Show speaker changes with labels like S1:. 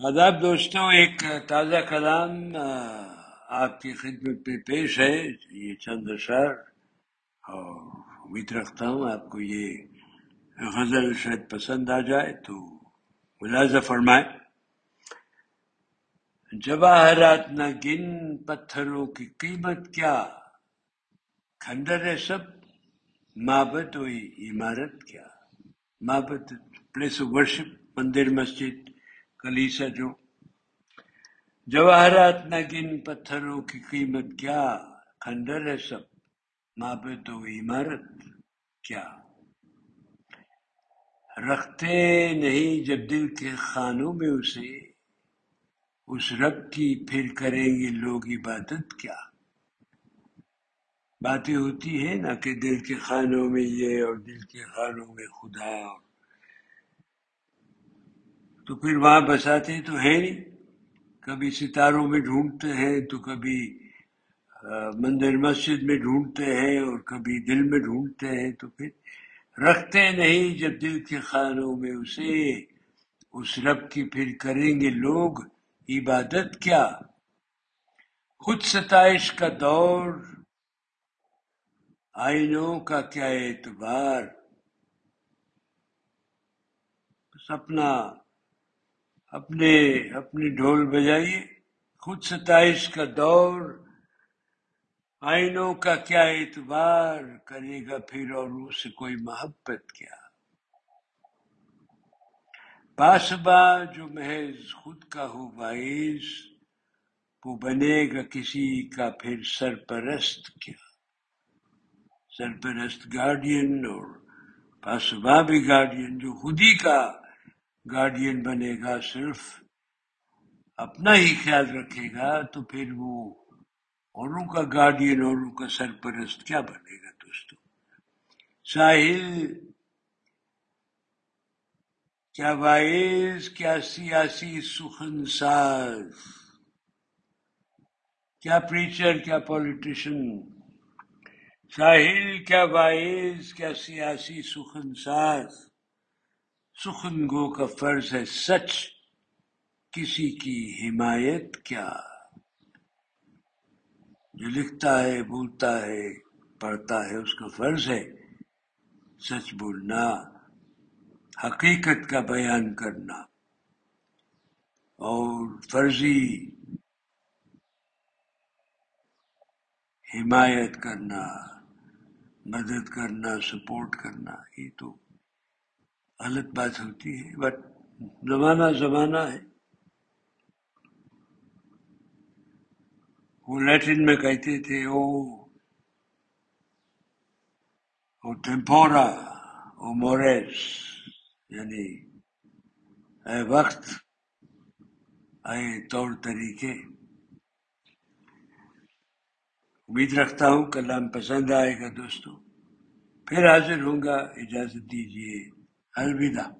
S1: آداب دوستوں، ایک تازہ کلام آپ کی خدمت پہ پیش ہے۔ یہ چند اشعار، اور امید رکھتا ہوں آپ کو یہ غزل شاید پسند آ جائے تو ملاحظہ فرمائیں۔ جواہرات نہ گن، پتھروں کی قیمت کیا؟ کھنڈر ہے سب، معبد ہوئی عمارت کیا؟ معبد پلیس آف ورشپ مندر، مسجد کلیسا جو جواہرات نہ گن پتھروں کی قیمت کیا کھنڈر ہے سب معبد و عمارت کیا رکھتے نہیں جب دل کے خانوں میں اسے اس رب کی پھر کریں گے لوگ عبادت کیا باتیں ہوتی ہیں نا کہ دل کے خانوں میں یہ اور دل کے خانوں میں خدا اور تو پھر وہاں بساتے تو ہیں نہیں۔ کبھی ستاروں میں ڈھونڈتے ہیں تو کبھی مندر مسجد میں ڈھونڈتے ہیں اور کبھی دل میں ڈھونڈتے ہیں تو پھر رکھتے نہیں۔ جب دل کے خانوں میں اسے، اس رب کی پھر کریں گے لوگ عبادت کیا؟ خود ستائش کا دور، آئینوں کا کیا اعتبار؟ بس اپنا اپنے اپنے ڈھول بجائیے۔ خود ستائش کا دور، آئینوں کا کیا اعتبار کرے گا پھر اور اس سے کوئی محبت کیا۔ پاسبا جو محض خود کا ہو باعث، وہ بنے گا کسی کا پھر سرپرست کیا۔ سرپرست گارڈین اور پاسبا بھی گارڈین جو خود ہی کا گارڈین بنے گا، صرف اپنا ہی خیال رکھے گا، تو پھر وہ اوروں کا گارڈین اوروں کا سرپرست کیا بنے گا دوستو؟ ساحل، کیا وائز، کیا سیاسی سخن ساز کیا پریچر کیا پولیٹیشن ساحل، کیا وائز، کیا سیاسی سخن ساز سخن گو کا فرض ہے سچ، کسی کی حمایت کیا؟ جو لکھتا ہے، بولتا ہے، پڑھتا ہے، اس کا فرض ہے سچ بولنا، حقیقت کا بیان کرنا۔ اور فرضی حمایت کرنا، مدد کرنا، سپورٹ کرنا، یہ تو غلط بات ہوتی ہے بٹ زمانہ زمانہ ہے۔ وہ لیٹن میں کہتے تھے، او او ٹیمپورا او موریس یعنی اے وقت، اے طور طریقے۔ امید رکھتا ہوں کلام پسند آئے گا دوستوں پھر حاضر ہوں گا، اجازت دیجیے الوداع